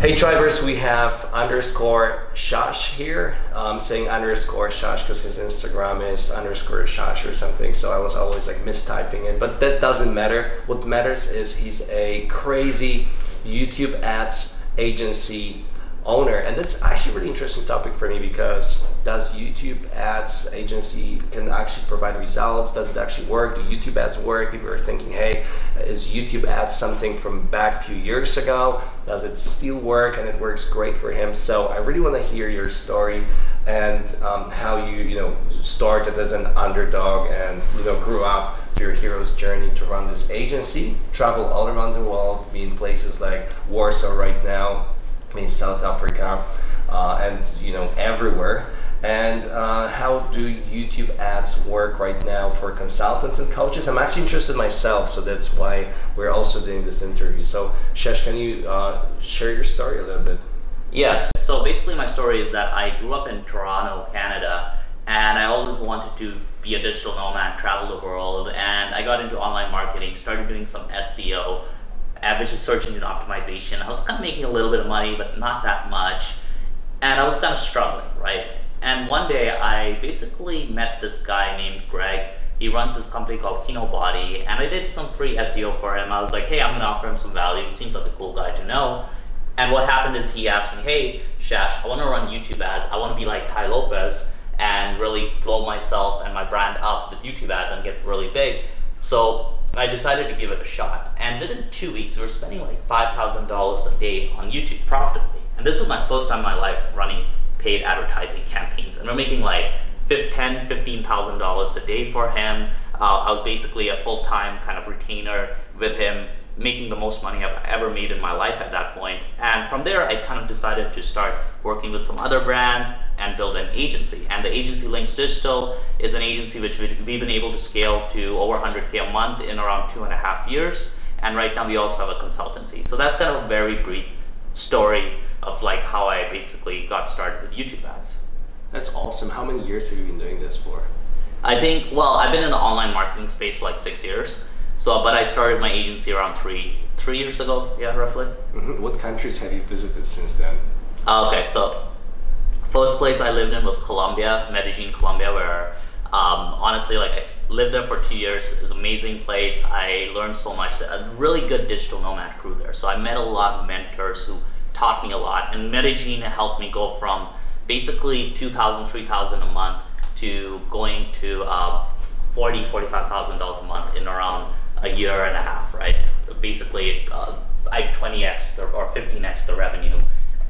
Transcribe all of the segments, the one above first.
Hey Tribers, we have underscore Shash here. I'm saying underscore Shash because his Instagram is underscore Shash or something. So I was always like mistyping it, but that doesn't matter. What matters is he's a crazy YouTube ads agency owner. And that's actually a really interesting topic for me because does youtube ads agency can actually provide results? Does it actually work? Do youtube ads work? People are thinking hey is youtube ads something from back a few years ago? Does it still work? And it works great for him. So i really want to hear your story and um, how you you know started as an underdog and you know grew up through your hero's journey to run this agency. Travel all around the world be in places like warsaw right now in South Africa, uh, and you know everywhere. And uh, how do YouTube ads work right now for consultants and coaches? I'm actually interested myself, so that's why we're also doing this interview. So, Shash, can you uh, share your story a little bit? Yes. So basically, my story is that I grew up in Toronto, Canada, and I always wanted to be a digital nomad, travel the world, and I got into online marketing, started doing some SEO average search engine optimization. I was kind of making a little bit of money, but not that much. And I was kind of struggling, right? And one day I basically met this guy named Greg. He runs this company called Kinobody, and I did some free SEO for him. I was like, hey, I'm gonna offer him some value. He seems like a cool guy to know. And what happened is he asked me, hey, Shash, I wanna run YouTube ads. I wanna be like Tai Lopez and really blow myself and my brand up with YouTube ads and get really big. So I decided to give it a shot. And within two weeks, we were spending like $5,000 a day on YouTube profitably. And this was my first time in my life running paid advertising campaigns. And we're making like $10, $15,000 a day for him. Uh, I was basically a full time kind of retainer with him making the most money I've ever made in my life at that point. And from there, I kind of decided to start working with some other brands and build an agency. And the agency Links Digital is an agency which we've been able to scale to over 100K a month in around two and a half years. And right now, we also have a consultancy. So that's kind of a very brief story of like how I basically got started with YouTube ads. That's awesome. How many years have you been doing this for? I think, well, I've been in the online marketing space for like six years. So, but I started my agency around three three years ago. Yeah, roughly. Mm-hmm. What countries have you visited since then? Uh, okay, so first place I lived in was Colombia, Medellin, Colombia, where um, honestly, like I lived there for two years. It was an amazing place. I learned so much. A really good digital nomad crew there. So I met a lot of mentors who taught me a lot. And Medellin helped me go from basically 2,000, 3,000 a month to going to uh, 40, 45,000 20x or 15x the revenue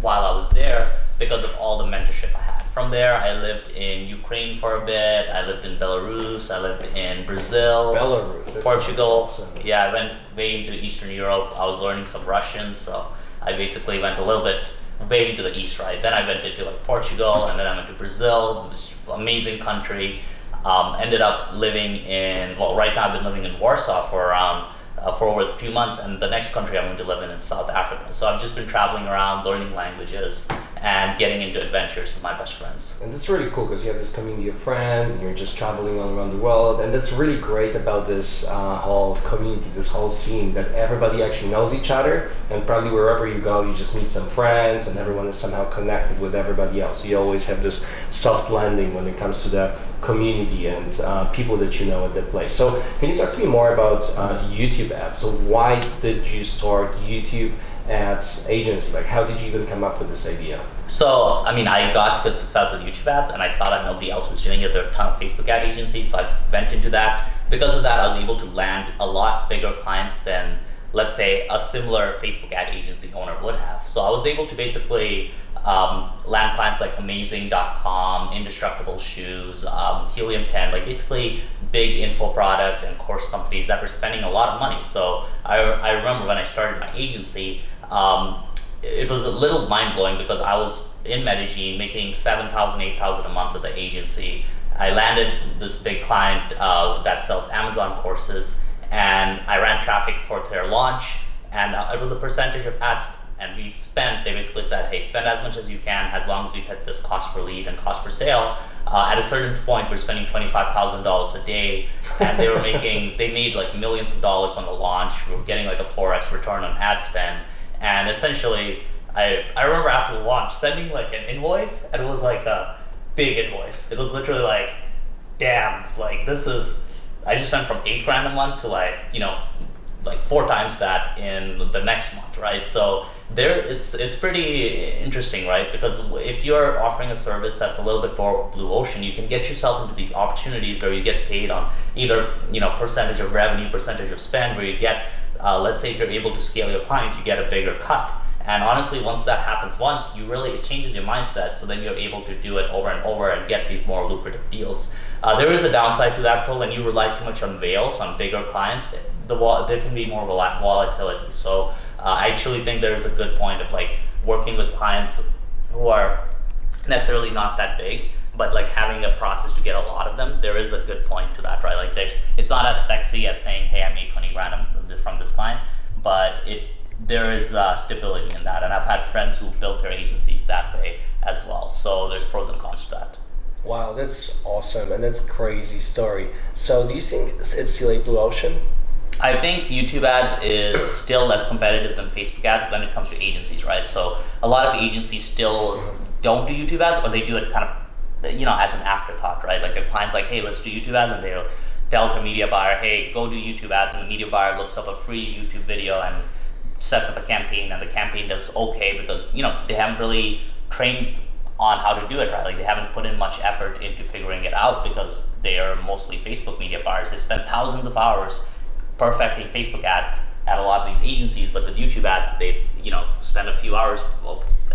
while I was there because of all the mentorship I had. From there, I lived in Ukraine for a bit. I lived in Belarus. I lived in Brazil, Belarus, Portugal. Awesome. Yeah, I went way into Eastern Europe. I was learning some Russian, so I basically went a little bit way into the east, right? Then I went into like Portugal, and then I went to Brazil, which amazing country. Um, ended up living in well, right now I've been living in Warsaw for around uh, for over two months, and the next country I'm going to live in is South Africa. So I've just been traveling around, learning languages, and getting into adventures with my best friends. And that's really cool because you have this community of friends, and you're just traveling all around the world. And that's really great about this uh, whole community, this whole scene, that everybody actually knows each other, and probably wherever you go, you just meet some friends, and everyone is somehow connected with everybody else. You always have this soft landing when it comes to the community and uh, people that you know at that place. So, can you talk to me more about uh, YouTube ads? So, why did you start YouTube ads agency? Like, how did you even come up with this idea? So, I mean, I got good success with YouTube ads, and I saw that nobody else was doing it. There are a ton of Facebook ad agencies, so I went into that. Because of that, I was able to land a lot bigger clients than, let's say, a similar Facebook ad agency owner would have. So, I was able to basically um, land clients like Amazing.com, Indestructible Shoes, um, Helium 10, like basically big info product and course companies that were spending a lot of money. So I, I remember when I started my agency, um, it was a little mind blowing because I was in Medellin making 7,000, 8,000 a month with the agency. I landed this big client uh, that sells Amazon courses and I ran traffic for their launch and uh, it was a percentage of ads and we spent they basically said hey spend as much as you can as long as we hit this cost per lead and cost per sale uh, at a certain point we're spending $25000 a day and they were making they made like millions of dollars on the launch we were getting like a 4x return on ad spend and essentially I I remember after the launch sending like an invoice, and it was like a big invoice. It was literally like, damn, like this is. I just went from eight grand a month to like you know like four times that in the next month, right? So there, it's it's pretty interesting, right? Because if you're offering a service that's a little bit more blue ocean, you can get yourself into these opportunities where you get paid on either you know percentage of revenue, percentage of spend, where you get, uh, let's say if you're able to scale your client, you get a bigger cut. And honestly, once that happens once, you really it changes your mindset. So then you're able to do it over and over and get these more lucrative deals. Uh, there is a downside to that though. When you rely too much on veils on bigger clients, the there can be more volatility. So uh, I actually think there's a good point of like working with clients who are necessarily not that big, but like having a process to get a lot of them. There is a good point to that, right? Like there's, it's not as sexy as saying, hey, I made 20 grand from this client, but it there is uh, stability in that, and I've had friends who built their agencies that way as well. So there's pros and cons to that. Wow, that's awesome, and that's crazy story. So do you think it's a blue ocean? I think YouTube ads is still less competitive than Facebook ads when it comes to agencies, right? So a lot of agencies still don't do YouTube ads, or they do it kind of, you know, as an afterthought, right? Like their client's like, hey, let's do YouTube ads, and they'll tell their media buyer, hey, go do YouTube ads, and the media buyer looks up a free YouTube video and sets up a campaign, and the campaign does okay because you know they haven't really trained on how to do it right. Like they haven't put in much effort into figuring it out because they are mostly Facebook media buyers. They spend thousands of hours perfecting Facebook ads at a lot of these agencies, but with YouTube ads, they you know spend a few hours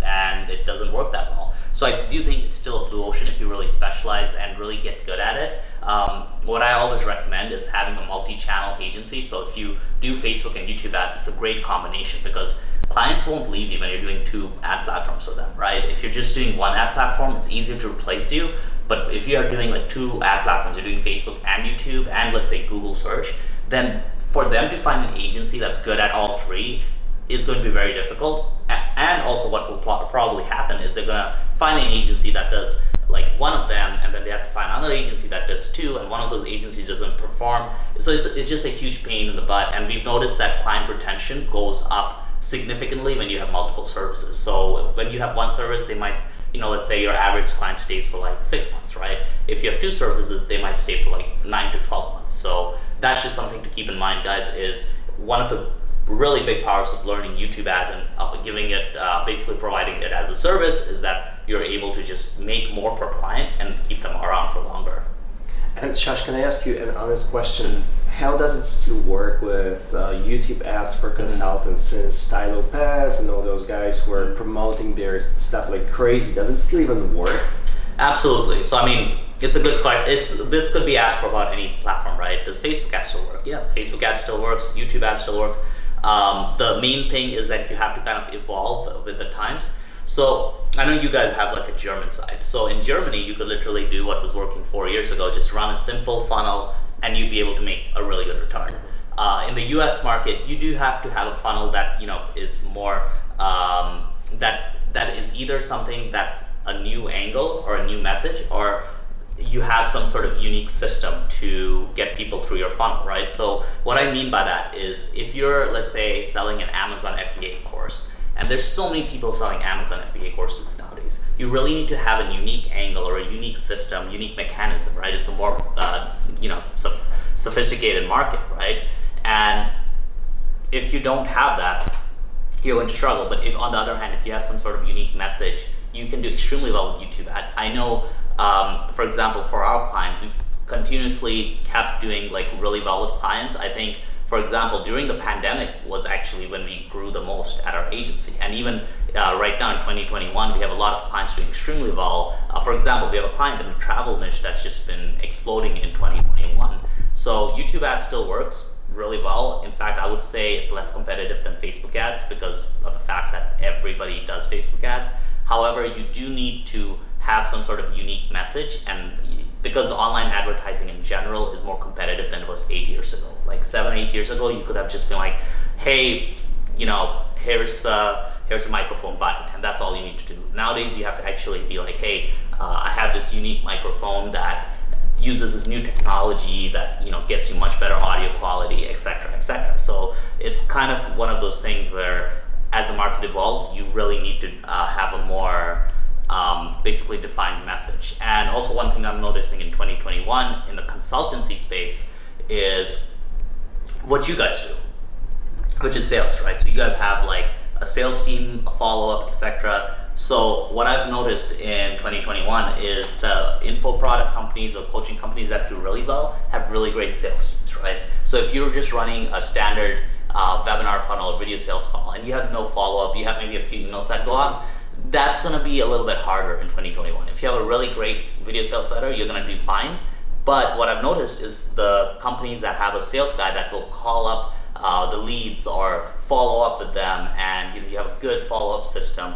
and it doesn't work that well. So I do think it's still a blue ocean if you really specialize and really get good at it. Um, what I always recommend is having a multi-channel agency. So if you do Facebook and YouTube ads, it's a great combination because clients won't leave you when you're doing two ad platforms for them, right? If you're just doing one ad platform, it's easier to replace you. But if you are doing like two ad platforms, you're doing Facebook and YouTube and let's say Google search, then for them to find an agency that's good at all three is going to be very difficult. And also, what will probably happen is they're going to find an agency that does like one of them, and then they have to find another agency that does two, and one of those agencies doesn't perform. So it's, it's just a huge pain in the butt. And we've noticed that client retention goes up significantly when you have multiple services. So when you have one service, they might, you know, let's say your average client stays for like six months, right? If you have two services, they might stay for like nine to 12 months. So that's just something to keep in mind, guys, is one of the really big powers of learning YouTube ads and uh, giving it, uh, basically providing it as a service is that you're able to just make more per client and keep them around for longer. And Shash, can I ask you an honest question? How does it still work with uh, YouTube ads for consultants since Tai Lopez and all those guys who are promoting their stuff like crazy? Does it still even work? Absolutely. So I mean, it's a good question. It's this could be asked for about any platform, right? Does Facebook ads still work? Yeah, Facebook ads still works. YouTube ads still works. Um, the main thing is that you have to kind of evolve with the times. So I know you guys have like a German side. So in Germany, you could literally do what was working four years ago, just run a simple funnel, and you'd be able to make a really good return. Uh, in the U.S. market, you do have to have a funnel that you know is more um, that that is either something that's a new angle or a new message, or you have some sort of unique system to get people through your funnel, right? So what I mean by that is if you're, let's say, selling an Amazon FBA course, and there's so many people selling Amazon FBA courses nowadays, you really need to have a unique angle or a unique system, unique mechanism, right? It's a more, uh, you know, sophisticated market, right? And if you don't have that, you're going to struggle. But if, on the other hand, if you have some sort of unique message, you can do extremely well with YouTube ads. I know um, for example, for our clients, we continuously kept doing like really well with clients. I think, for example, during the pandemic was actually when we grew the most at our agency. And even uh, right now in 2021, we have a lot of clients doing extremely well. Uh, for example, we have a client in the travel niche that's just been exploding in 2021. So YouTube ads still works really well. In fact, I would say it's less competitive than Facebook ads because of the fact that everybody does Facebook ads. However, you do need to have some sort of unique message and because online advertising in general is more competitive than it was eight years ago. Like seven eight years ago you could have just been like hey you know here's uh, here's a microphone button and that's all you need to do. Nowadays you have to actually be like hey uh, i have this unique microphone that uses this new technology that you know gets you much better audio quality etc etc so it's kind of one of those things where as the market evolves, you really need to uh, have a more um, basically defined message. And also, one thing I'm noticing in 2021 in the consultancy space is what you guys do, which is sales, right? So you guys have like a sales team, a follow up, etc. So what I've noticed in 2021 is the info product companies or coaching companies that do really well have really great sales teams, right? So if you're just running a standard uh, webinar funnel video sales funnel and you have no follow up, you have maybe a few emails that go out, that's going to be a little bit harder in 2021. If you have a really great video sales letter, you're going to do fine. But what I've noticed is the companies that have a sales guy that will call up uh, the leads or follow up with them, and you, know, you have a good follow up system,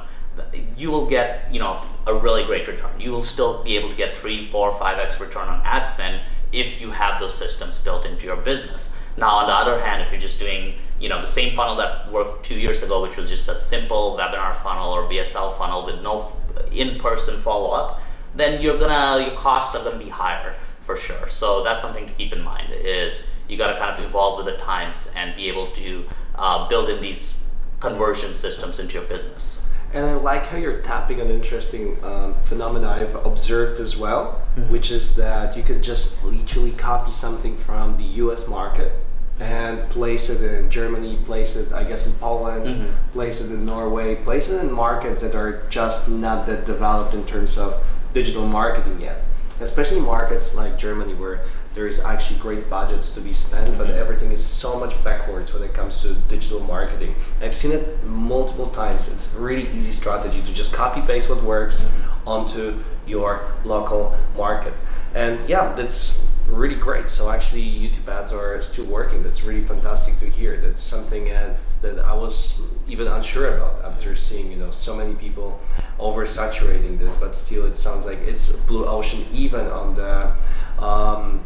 you will get you know a really great return. You will still be able to get three, four, five x return on ad spend if you have those systems built into your business. Now, on the other hand, if you're just doing you know the same funnel that worked two years ago, which was just a simple webinar funnel or VSL funnel with no in-person follow-up, then you're gonna your costs are gonna be higher for sure. So that's something to keep in mind. Is you got to kind of evolve with the times and be able to uh, build in these conversion systems into your business. And I like how you're tapping an interesting um, phenomena I've observed as well, mm-hmm. which is that you can just literally copy something from the US market and place it in Germany, place it, I guess, in Poland, mm-hmm. place it in Norway, place it in markets that are just not that developed in terms of digital marketing yet. Especially markets like Germany, where there is actually great budgets to be spent, but mm-hmm. everything is so much backwards when it comes to digital marketing. I've seen it multiple times. It's a really easy strategy to just copy paste what works mm-hmm. onto your local market. And yeah, that's really great. So actually, YouTube ads are still working. That's really fantastic to hear. That's something uh, that I was even unsure about after seeing you know so many people oversaturating this. But still, it sounds like it's blue ocean even on the um,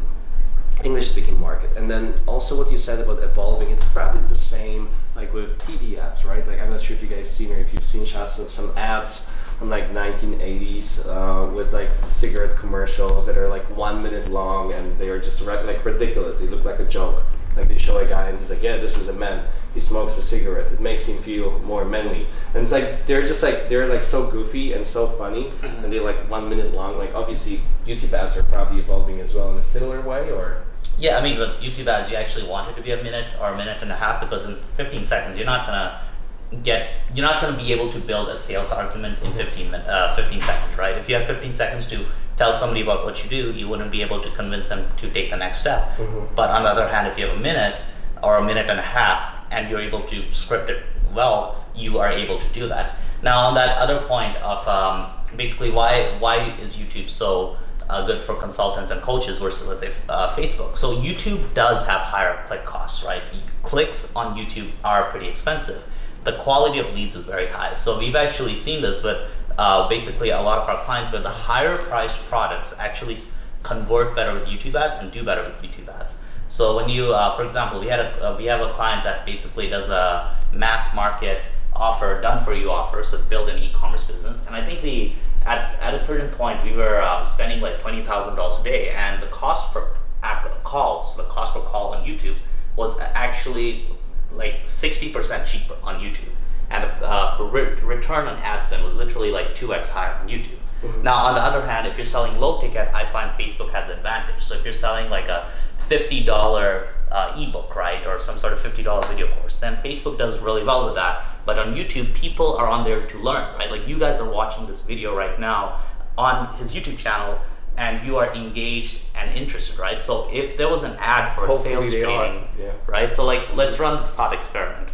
English speaking market. And then also what you said about evolving, it's probably the same like with TV ads, right? Like I'm not sure if you guys seen or if you've seen some, some ads from like 1980s uh, with like cigarette commercials that are like one minute long and they are just like ridiculous. They look like a joke. Like they show a guy and he's like, yeah, this is a man. He smokes a cigarette. It makes him feel more manly. And it's like they're just like they're like so goofy and so funny, mm-hmm. and they're like one minute long. Like obviously YouTube ads are probably evolving as well in a similar way, or yeah, I mean, with YouTube ads, you actually want it to be a minute or a minute and a half because in 15 seconds, you're not gonna get, you're not gonna be able to build a sales argument in mm-hmm. 15 uh, 15 seconds, right? If you had 15 seconds to tell somebody about what you do, you wouldn't be able to convince them to take the next step. Mm-hmm. But on the other hand, if you have a minute or a minute and a half, and you're able to script it well, you are able to do that. Now, on that other point of um, basically why why is YouTube so uh, good for consultants and coaches versus let's say uh, Facebook. So YouTube does have higher click costs, right? Clicks on YouTube are pretty expensive. The quality of leads is very high. So we've actually seen this with uh, basically a lot of our clients where the higher priced products actually convert better with YouTube ads and do better with YouTube ads. So when you, uh, for example, we had a, uh, we have a client that basically does a mass market offer, done for you offer, so build an e-commerce business, and I think we at, at a certain point we were um, spending like twenty thousand dollars a day, and the cost per call, so the cost per call on YouTube was actually like sixty percent cheaper on YouTube, and the uh, re- return on ad spend was literally like two x higher on YouTube. Mm-hmm. Now, on the other hand, if you're selling low ticket, I find Facebook has an advantage. So if you're selling like a fifty dollar uh, ebook, right, or some sort of fifty dollar video course, then Facebook does really well with that but on YouTube, people are on there to learn, right? Like you guys are watching this video right now on his YouTube channel and you are engaged and interested, right? So if there was an ad for Hopefully sales training, yeah. right? So like let's run this thought experiment.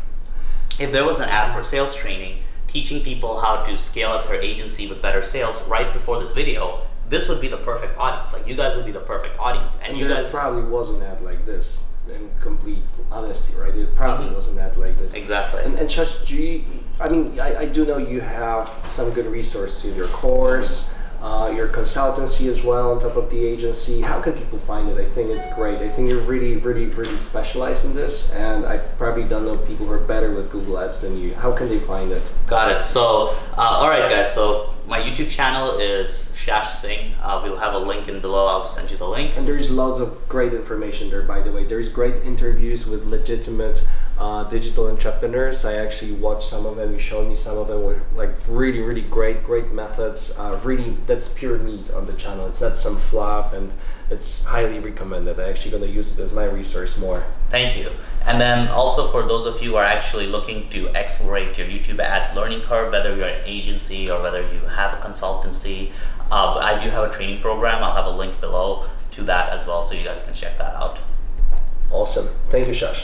If there was an ad for sales training teaching people how to scale up their agency with better sales right before this video, this would be the perfect audience. Like you guys would be the perfect audience, and, and you guys probably was an ad like this in complete honesty, right? It probably mm-hmm. wasn't that like this. Exactly. And, and Shash, do you, I mean, I, I do know you have some good resources in your course, mm-hmm. Uh, your consultancy as well on top of the agency. How can people find it? I think it's great. I think you're really, really, really specialized in this, and I probably don't know people who are better with Google Ads than you. How can they find it? Got it. So, uh, all right, guys. So my YouTube channel is Shash Singh. Uh, we'll have a link in below. I'll send you the link. And there's lots of great information there, by the way. There's great interviews with legitimate uh, digital entrepreneurs. I actually watched some of them. You showed me some of them were like really, really great, great methods. Uh, really, that's pure meat on the channel. It's not some fluff, and it's highly recommended. I'm actually going to use it as my resource more. Thank you. And then also for those of you who are actually looking to accelerate your YouTube ads learning curve, whether you're an agency or whether you have a consultancy, uh, I do have a training program. I'll have a link below to that as well, so you guys can check that out. Awesome. Thank you, Shash.